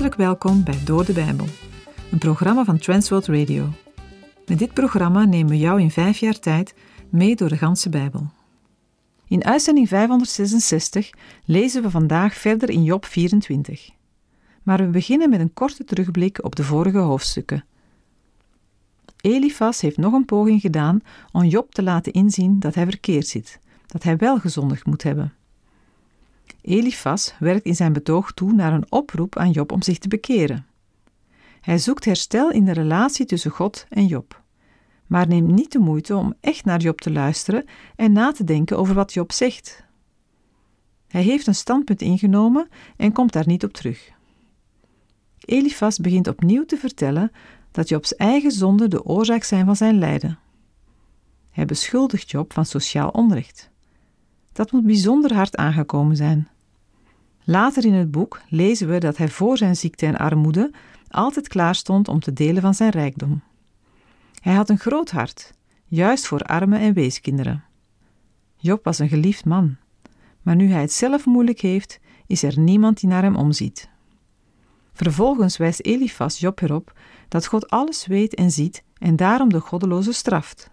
Hartelijk welkom bij Door de Bijbel, een programma van Transworld Radio. Met dit programma nemen we jou in vijf jaar tijd mee door de ganse Bijbel. In uitzending 566 lezen we vandaag verder in Job 24. Maar we beginnen met een korte terugblik op de vorige hoofdstukken. Elifas heeft nog een poging gedaan om Job te laten inzien dat hij verkeerd zit, dat hij wel gezondigd moet hebben. Elifas werkt in zijn betoog toe naar een oproep aan Job om zich te bekeren. Hij zoekt herstel in de relatie tussen God en Job, maar neemt niet de moeite om echt naar Job te luisteren en na te denken over wat Job zegt. Hij heeft een standpunt ingenomen en komt daar niet op terug. Elifas begint opnieuw te vertellen dat Jobs eigen zonden de oorzaak zijn van zijn lijden. Hij beschuldigt Job van sociaal onrecht. Dat moet bijzonder hard aangekomen zijn. Later in het boek lezen we dat hij voor zijn ziekte en armoede altijd klaar stond om te delen van zijn rijkdom. Hij had een groot hart, juist voor armen en weeskinderen. Job was een geliefd man, maar nu hij het zelf moeilijk heeft, is er niemand die naar hem omziet. Vervolgens wijst Elifas Job erop dat God alles weet en ziet en daarom de goddeloze straft.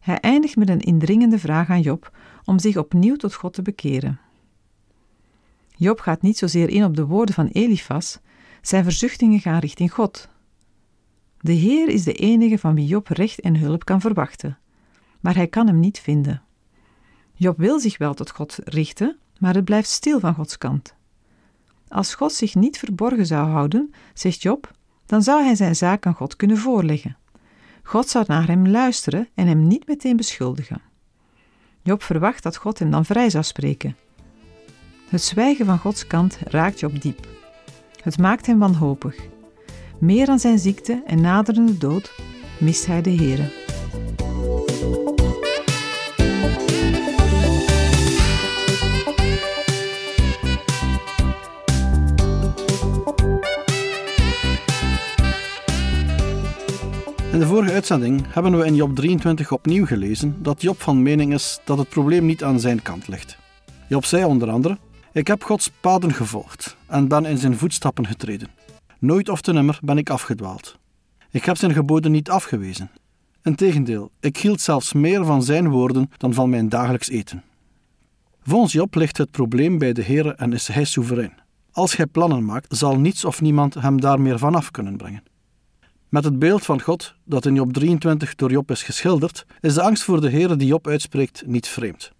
Hij eindigt met een indringende vraag aan Job om zich opnieuw tot God te bekeren. Job gaat niet zozeer in op de woorden van Elifas, zijn verzuchtingen gaan richting God. De Heer is de enige van wie Job recht en hulp kan verwachten, maar hij kan hem niet vinden. Job wil zich wel tot God richten, maar het blijft stil van Gods kant. Als God zich niet verborgen zou houden, zegt Job, dan zou hij zijn zaak aan God kunnen voorleggen. God zou naar hem luisteren en hem niet meteen beschuldigen. Job verwacht dat God hem dan vrij zou spreken. Het zwijgen van Gods kant raakt Job diep. Het maakt hem wanhopig. Meer dan zijn ziekte en naderende dood mist hij de Heere. De vorige uitzending hebben we in Job 23 opnieuw gelezen dat Job van mening is dat het probleem niet aan zijn kant ligt. Job zei onder andere: Ik heb Gods paden gevolgd en ben in zijn voetstappen getreden. Nooit of te nimmer ben ik afgedwaald. Ik heb zijn geboden niet afgewezen. Integendeel, ik hield zelfs meer van zijn woorden dan van mijn dagelijks eten. Volgens Job ligt het probleem bij de Heer en is hij soeverein. Als hij plannen maakt, zal niets of niemand hem daar meer vanaf kunnen brengen. Met het beeld van God dat in Job 23 door Job is geschilderd, is de angst voor de Heer die Job uitspreekt niet vreemd.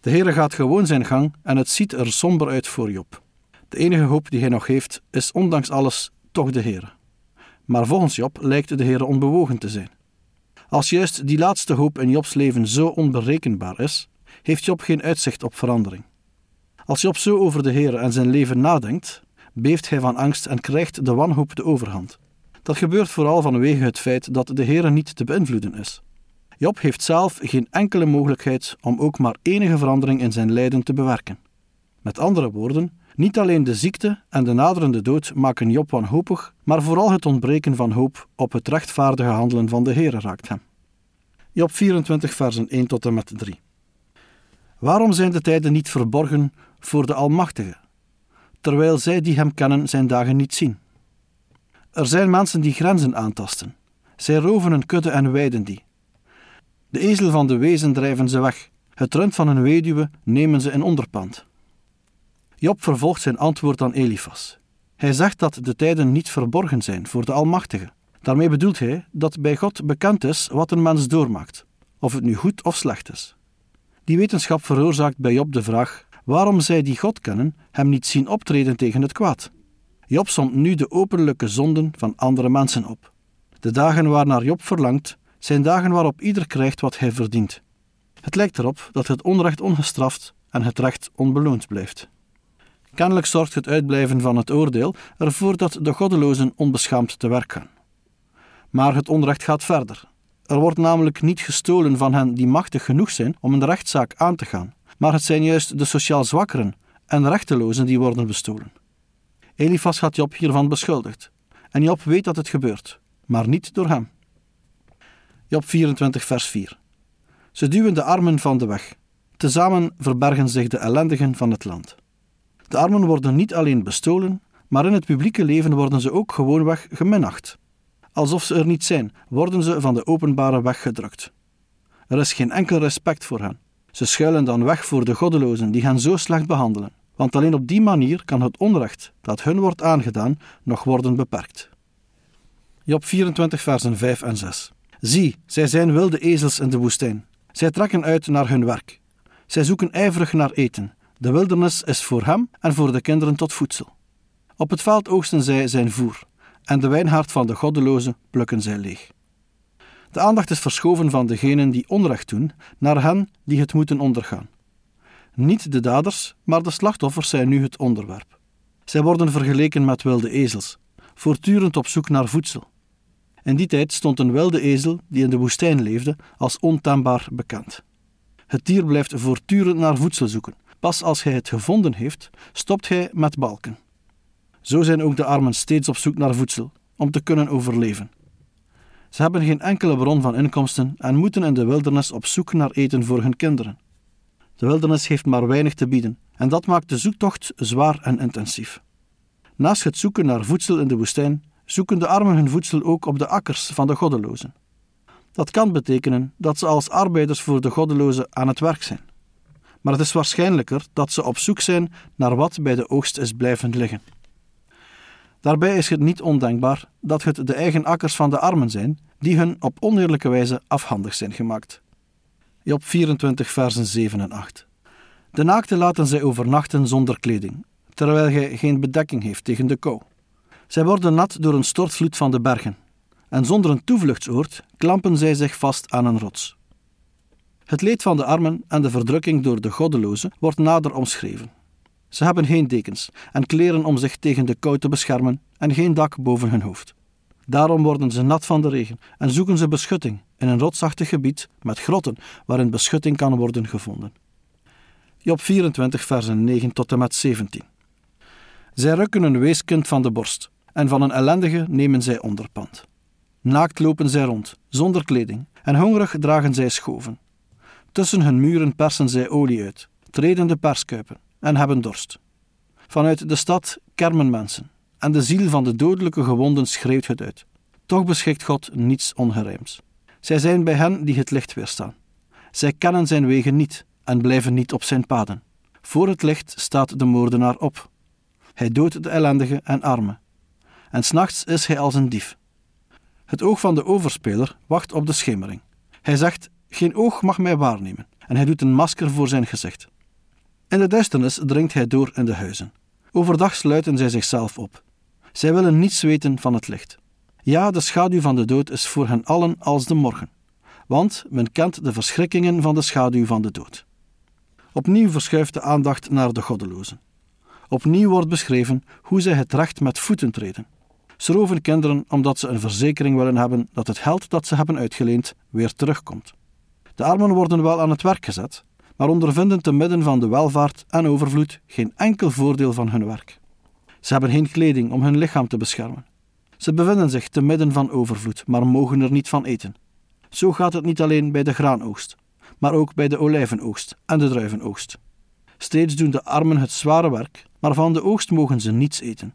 De Heer gaat gewoon zijn gang en het ziet er somber uit voor Job. De enige hoop die hij nog heeft, is ondanks alles toch de Heer. Maar volgens Job lijkt de Heer onbewogen te zijn. Als juist die laatste hoop in Jobs leven zo onberekenbaar is, heeft Job geen uitzicht op verandering. Als Job zo over de Heer en zijn leven nadenkt, beeft hij van angst en krijgt de wanhoop de overhand. Dat gebeurt vooral vanwege het feit dat de Heer niet te beïnvloeden is. Job heeft zelf geen enkele mogelijkheid om ook maar enige verandering in zijn lijden te bewerken. Met andere woorden, niet alleen de ziekte en de naderende dood maken Job wanhopig, maar vooral het ontbreken van hoop op het rechtvaardige handelen van de Heer raakt hem. Job 24, versen 1 tot en met 3. Waarom zijn de tijden niet verborgen voor de Almachtige, terwijl zij die hem kennen zijn dagen niet zien? Er zijn mensen die grenzen aantasten. Zij roven een kudde en weiden die. De ezel van de wezen drijven ze weg. Het rund van een weduwe nemen ze in onderpand. Job vervolgt zijn antwoord aan Elifas. Hij zegt dat de tijden niet verborgen zijn voor de Almachtige. Daarmee bedoelt hij dat bij God bekend is wat een mens doormaakt, of het nu goed of slecht is. Die wetenschap veroorzaakt bij Job de vraag waarom zij die God kennen hem niet zien optreden tegen het kwaad. Job somt nu de openlijke zonden van andere mensen op. De dagen waarnaar Job verlangt, zijn dagen waarop ieder krijgt wat hij verdient. Het lijkt erop dat het onrecht ongestraft en het recht onbeloond blijft. Kennelijk zorgt het uitblijven van het oordeel ervoor dat de goddelozen onbeschaamd te werk gaan. Maar het onrecht gaat verder. Er wordt namelijk niet gestolen van hen die machtig genoeg zijn om een rechtszaak aan te gaan, maar het zijn juist de sociaal zwakkeren en rechtelozen die worden bestolen. Elifas had Job hiervan beschuldigd. En Job weet dat het gebeurt, maar niet door hem. Job 24, vers 4. Ze duwen de armen van de weg. Tezamen verbergen zich de ellendigen van het land. De armen worden niet alleen bestolen, maar in het publieke leven worden ze ook gewoonweg geminacht. Alsof ze er niet zijn, worden ze van de openbare weg gedrukt. Er is geen enkel respect voor hen. Ze schuilen dan weg voor de goddelozen die hen zo slecht behandelen, want alleen op die manier kan het onrecht dat hun wordt aangedaan nog worden beperkt. Job 24, versen 5 en 6. Zie, zij zijn wilde ezels in de woestijn. Zij trekken uit naar hun werk. Zij zoeken ijverig naar eten. De wildernis is voor hem en voor de kinderen tot voedsel. Op het veld oogsten zij zijn voer, en de wijnhaard van de goddelozen plukken zij leeg. De aandacht is verschoven van degenen die onrecht doen naar hen die het moeten ondergaan. Niet de daders, maar de slachtoffers zijn nu het onderwerp. Zij worden vergeleken met wilde ezels, voortdurend op zoek naar voedsel. In die tijd stond een wilde ezel die in de woestijn leefde als ontembaar bekend. Het dier blijft voortdurend naar voedsel zoeken. Pas als hij het gevonden heeft, stopt hij met balken. Zo zijn ook de armen steeds op zoek naar voedsel, om te kunnen overleven. Ze hebben geen enkele bron van inkomsten en moeten in de wildernis op zoek naar eten voor hun kinderen. De wildernis heeft maar weinig te bieden en dat maakt de zoektocht zwaar en intensief. Naast het zoeken naar voedsel in de woestijn zoeken de armen hun voedsel ook op de akkers van de goddelozen. Dat kan betekenen dat ze als arbeiders voor de goddelozen aan het werk zijn. Maar het is waarschijnlijker dat ze op zoek zijn naar wat bij de oogst is blijven liggen. Daarbij is het niet ondenkbaar dat het de eigen akkers van de armen zijn die hun op oneerlijke wijze afhandig zijn gemaakt. Job 24, versen 7 en 8. De naakte laten zij overnachten zonder kleding, terwijl hij geen bedekking heeft tegen de kou. Zij worden nat door een stortvloed van de bergen, en zonder een toevluchtsoord klampen zij zich vast aan een rots. Het leed van de armen en de verdrukking door de goddelozen wordt nader omschreven. Ze hebben geen dekens en kleren om zich tegen de kou te beschermen en geen dak boven hun hoofd. Daarom worden ze nat van de regen en zoeken ze beschutting in een rotsachtig gebied met grotten waarin beschutting kan worden gevonden. Job 24, versen 9 tot en met 17. Zij rukken een weeskind van de borst en van een ellendige nemen zij onderpand. Naakt lopen zij rond, zonder kleding, en hongerig dragen zij schoven. Tussen hun muren persen zij olie uit, treden de perskuipen en hebben dorst. Vanuit de stad kermen mensen, en de ziel van de dodelijke gewonden schreeuwt het uit. Toch beschikt God niets ongerijms. Zij zijn bij hen die het licht weerstaan. Zij kennen zijn wegen niet en blijven niet op zijn paden. Voor het licht staat de moordenaar op. Hij doodt de ellendige en arme. En s'nachts is hij als een dief. Het oog van de overspeler wacht op de schemering. Hij zegt: Geen oog mag mij waarnemen. En hij doet een masker voor zijn gezicht. In de duisternis dringt hij door in de huizen. Overdag sluiten zij zichzelf op. Zij willen niets weten van het licht. Ja, de schaduw van de dood is voor hen allen als de morgen, want men kent de verschrikkingen van de schaduw van de dood. Opnieuw verschuift de aandacht naar de goddelozen. Opnieuw wordt beschreven hoe zij het recht met voeten treden. Ze roven kinderen omdat ze een verzekering willen hebben dat het geld dat ze hebben uitgeleend weer terugkomt. De armen worden wel aan het werk gezet, maar ondervinden te midden van de welvaart en overvloed geen enkel voordeel van hun werk. Ze hebben geen kleding om hun lichaam te beschermen. Ze bevinden zich te midden van overvloed, maar mogen er niet van eten. Zo gaat het niet alleen bij de graanoogst, maar ook bij de olijvenoogst en de druivenoogst. Steeds doen de armen het zware werk, maar van de oogst mogen ze niets eten.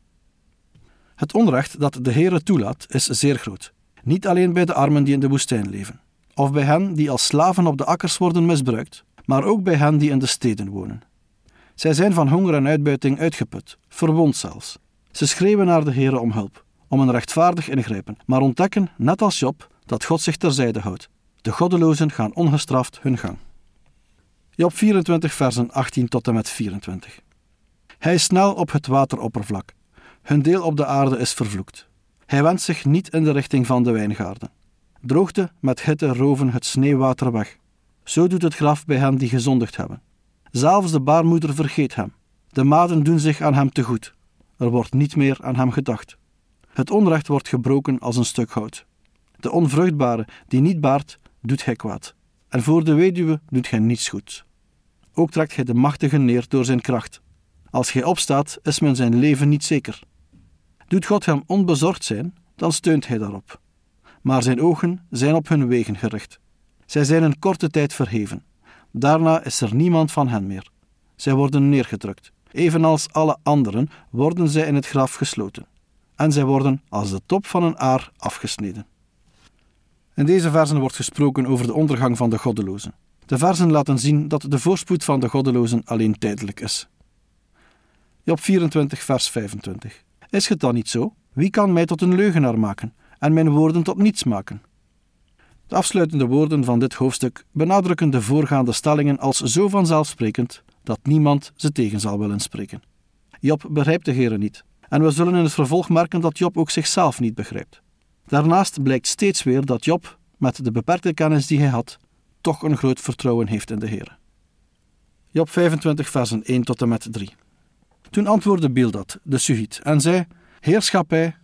Het onrecht dat de Heere toelaat is zeer groot. Niet alleen bij de armen die in de woestijn leven, of bij hen die als slaven op de akkers worden misbruikt, maar ook bij hen die in de steden wonen. Zij zijn van honger en uitbuiting uitgeput, verwond zelfs. Ze schreeuwen naar de Heere om hulp, om een rechtvaardig ingrijpen, maar ontdekken, net als Job, dat God zich terzijde houdt. De goddelozen gaan ongestraft hun gang. Job 24, versen 18 tot en met 24. Hij is snel op het wateroppervlak. Hun deel op de aarde is vervloekt. Hij wendt zich niet in de richting van de wijngaarden. Droogte met hitte roven het sneeuwwater weg. Zo doet het graf bij hen die gezondigd hebben. Zelfs de baarmoeder vergeet hem. De maden doen zich aan hem te goed. Er wordt niet meer aan hem gedacht. Het onrecht wordt gebroken als een stuk hout. De onvruchtbare die niet baart, doet hij kwaad. En voor de weduwe doet hij niets goed. Ook trekt hij de machtige neer door zijn kracht. Als hij opstaat, is men zijn leven niet zeker. Doet God hem onbezorgd zijn, dan steunt hij daarop. Maar zijn ogen zijn op hun wegen gericht. Zij zijn een korte tijd verheven. Daarna is er niemand van hen meer. Zij worden neergedrukt. evenals alle anderen, worden zij in het graf gesloten. En zij worden als de top van een aar afgesneden. In deze versen wordt gesproken over de ondergang van de goddelozen. De versen laten zien dat de voorspoed van de goddelozen alleen tijdelijk is. Job 24, vers 25. Is het dan niet zo? Wie kan mij tot een leugenaar maken en mijn woorden tot niets maken? De afsluitende woorden van dit hoofdstuk benadrukken de voorgaande stellingen als zo vanzelfsprekend dat niemand ze tegen zal willen spreken. Job begrijpt de Heer niet, en we zullen in het vervolg merken dat Job ook zichzelf niet begrijpt. Daarnaast blijkt steeds weer dat Job, met de beperkte kennis die hij had, toch een groot vertrouwen heeft in de Heer. Job 25, versen 1 tot en met 3. Toen antwoordde Bildad, de Sugit, en zei: Heerschappij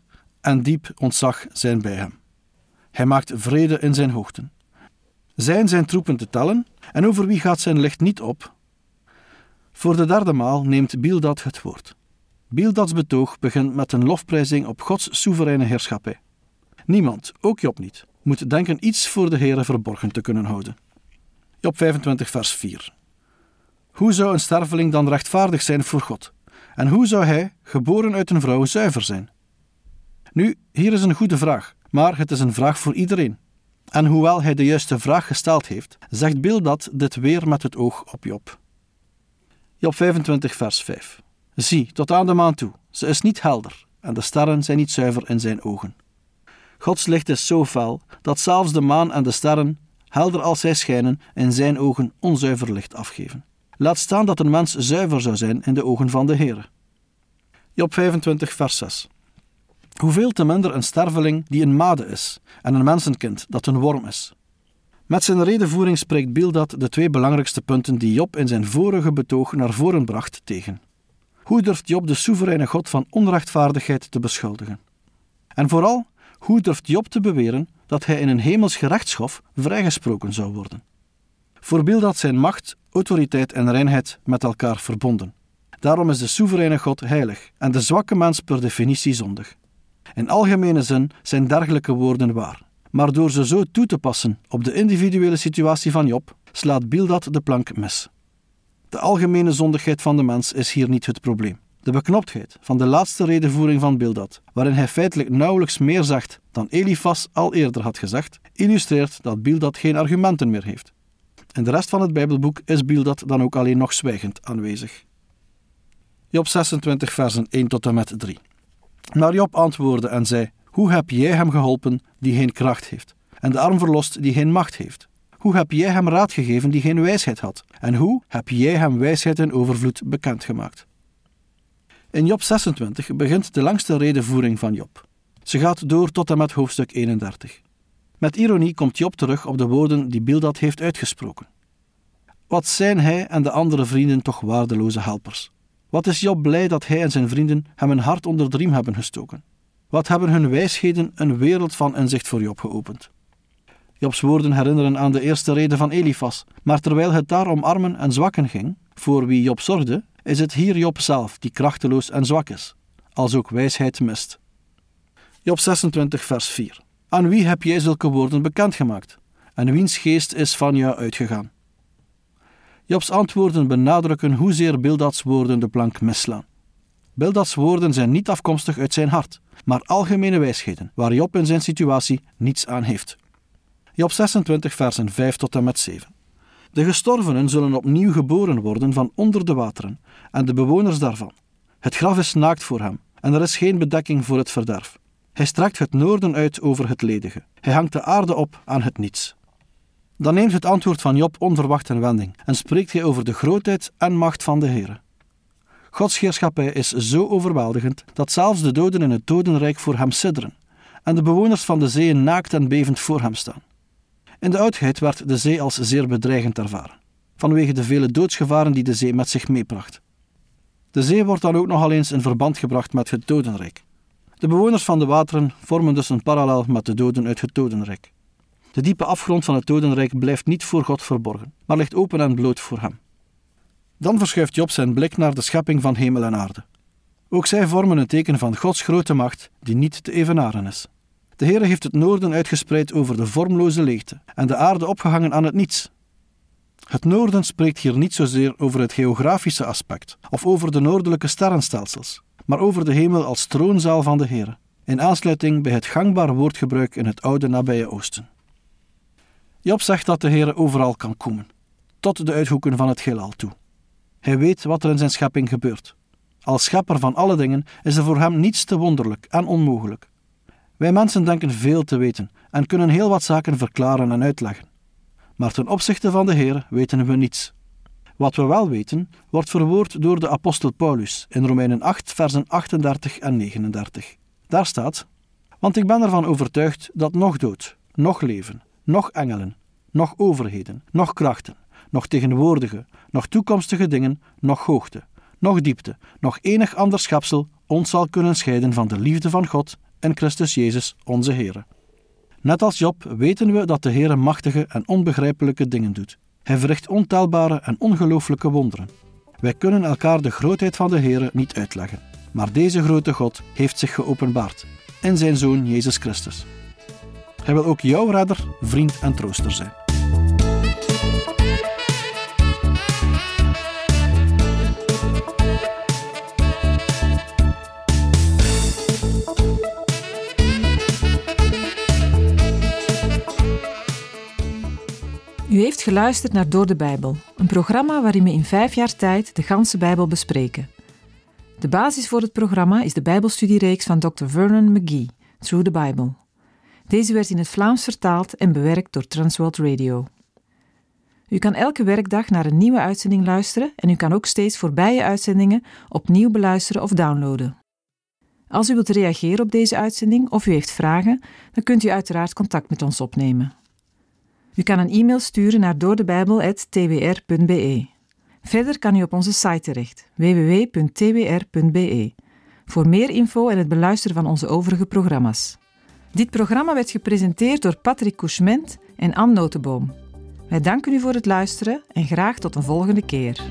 en diep ontzag zijn bij hem. Hij maakt vrede in zijn hoogten. Zijn zijn troepen te tellen, en over wie gaat zijn licht niet op? Voor de derde maal neemt Bildad het woord. Bildads betoog begint met een lofprijzing op Gods soevereine heerschappij. Niemand, ook Job niet, moet denken iets voor de Heere verborgen te kunnen houden. Job 25, vers 4. Hoe zou een sterveling dan rechtvaardig zijn voor God? En hoe zou hij, geboren uit een vrouw, zuiver zijn? Nu, hier is een goede vraag, maar het is een vraag voor iedereen. En hoewel hij de juiste vraag gesteld heeft, zegt Bildad dit weer met het oog op Job. Job 25, vers 5. Zie, tot aan de maan toe, ze is niet helder, en de sterren zijn niet zuiver in zijn ogen. Gods licht is zo fel dat zelfs de maan en de sterren, helder als zij schijnen, in zijn ogen onzuiver licht afgeven. Laat staan dat een mens zuiver zou zijn in de ogen van de Heer. Job 25, vers 6. Hoeveel te minder een sterveling die een made is en een mensenkind dat een worm is. Met zijn redenvoering spreekt Bildad de twee belangrijkste punten die Job in zijn vorige betoog naar voren bracht tegen. Hoe durft Job de soevereine God van onrechtvaardigheid te beschuldigen? En vooral, hoe durft Job te beweren dat hij in een hemels gerechtshof vrijgesproken zou worden? Voor Bildad zijn macht, autoriteit en reinheid met elkaar verbonden. Daarom is de soevereine God heilig en de zwakke mens per definitie zondig. In algemene zin zijn dergelijke woorden waar. Maar door ze zo toe te passen op de individuele situatie van Job, slaat Bildad de plank mis. De algemene zondigheid van de mens is hier niet het probleem. De beknoptheid van de laatste redenvoering van Bildad, waarin hij feitelijk nauwelijks meer zegt dan Elifas al eerder had gezegd, illustreert dat Bildad geen argumenten meer heeft. In de rest van het Bijbelboek is Bildad dan ook alleen nog zwijgend aanwezig. Job 26, versen 1 tot en met 3. Maar Job antwoordde en zei: Hoe heb jij hem geholpen die geen kracht heeft, en de arm verlost die geen macht heeft? Hoe heb jij hem raad gegeven die geen wijsheid had? En hoe heb jij hem wijsheid en overvloed bekendgemaakt? In Job 26 begint de langste redenvoering van Job. Ze gaat door tot en met hoofdstuk 31. Met ironie komt Job terug op de woorden die Bildad heeft uitgesproken. Wat zijn hij en de andere vrienden toch waardeloze helpers? Wat is Job blij dat hij en zijn vrienden hem een hart onder de riem hebben gestoken? Wat hebben hun wijsheden een wereld van inzicht voor Job geopend? Jobs woorden herinneren aan de eerste reden van Elifas, maar terwijl het daar om armen en zwakken ging, voor wie Job zorgde, is het hier Job zelf die krachteloos en zwak is, als ook wijsheid mist. Job 26, vers 4. Aan wie heb jij zulke woorden bekendgemaakt? En wiens geest is van jou uitgegaan? Jobs antwoorden benadrukken hoezeer Bildads woorden de plank misslaan. Bildads woorden zijn niet afkomstig uit zijn hart, maar algemene wijsheden, waar Job in zijn situatie niets aan heeft. Job 26, versen 5 tot en met 7. De gestorvenen zullen opnieuw geboren worden van onder de wateren, en de bewoners daarvan. Het graf is naakt voor hem, en er is geen bedekking voor het verderf. Hij strekt het noorden uit over het ledige. Hij hangt de aarde op aan het niets. Dan neemt het antwoord van Job onverwacht een wending en spreekt hij over de grootheid en macht van de Heer. Gods heerschappij is zo overweldigend dat zelfs de doden in het dodenrijk voor hem sidderen en de bewoners van de zee naakt en bevend voor hem staan. In de oudheid werd de zee als zeer bedreigend ervaren, vanwege de vele doodsgevaren die de zee met zich meebracht. De zee wordt dan ook nogal eens in verband gebracht met het dodenrijk. De bewoners van de wateren vormen dus een parallel met de doden uit het dodenrijk. De diepe afgrond van het dodenrijk blijft niet voor God verborgen, maar ligt open en bloot voor hem. Dan verschuift Job zijn blik naar de schepping van hemel en aarde. Ook zij vormen een teken van Gods grote macht die niet te evenaren is. De Heer heeft het noorden uitgespreid over de vormloze leegte en de aarde opgehangen aan het niets. Het noorden spreekt hier niet zozeer over het geografische aspect of over de noordelijke sterrenstelsels, maar over de hemel als troonzaal van de Heer, in aansluiting bij het gangbaar woordgebruik in het oude nabije Oosten. Job zegt dat de Heer overal kan komen, tot de uithoeken van het heelal toe. Hij weet wat er in zijn schepping gebeurt. Als schepper van alle dingen is er voor hem niets te wonderlijk en onmogelijk. Wij mensen denken veel te weten en kunnen heel wat zaken verklaren en uitleggen. Maar ten opzichte van de Heer weten we niets. Wat we wel weten, wordt verwoord door de apostel Paulus in Romeinen 8, versen 38 en 39. Daar staat: Want ik ben ervan overtuigd dat nog dood, nog leven, nog engelen, nog overheden, nog krachten, nog tegenwoordige, nog toekomstige dingen, nog hoogte, nog diepte, nog enig ander schepsel ons zal kunnen scheiden van de liefde van God en Christus Jezus, onze Heer. Net als Job weten we dat de Heer machtige en onbegrijpelijke dingen doet. Hij verricht ontelbare en ongelooflijke wonderen. Wij kunnen elkaar de grootheid van de Heer niet uitleggen, maar deze grote God heeft zich geopenbaard in zijn Zoon Jezus Christus. Hij wil ook jouw redder, vriend en trooster zijn. U heeft geluisterd naar Door de Bijbel, een programma waarin we in vijf jaar tijd de ganse Bijbel bespreken. De basis voor het programma is de Bijbelstudiereeks van Dr. Vernon McGee, Through the Bible. Deze werd in het Vlaams vertaald en bewerkt door Transworld Radio. U kan elke werkdag naar een nieuwe uitzending luisteren en u kan ook steeds voorbije uitzendingen opnieuw beluisteren of downloaden. Als u wilt reageren op deze uitzending of u heeft vragen, dan kunt u uiteraard contact met ons opnemen. U kan een e-mail sturen naar doordebijbel.twr.be. Verder kan u op onze site terecht, www.twr.be, voor meer info en het beluisteren van onze overige programma's. Dit programma werd gepresenteerd door Patrick Couchement en Anne Notenboom. Wij danken u voor het luisteren en graag tot een volgende keer.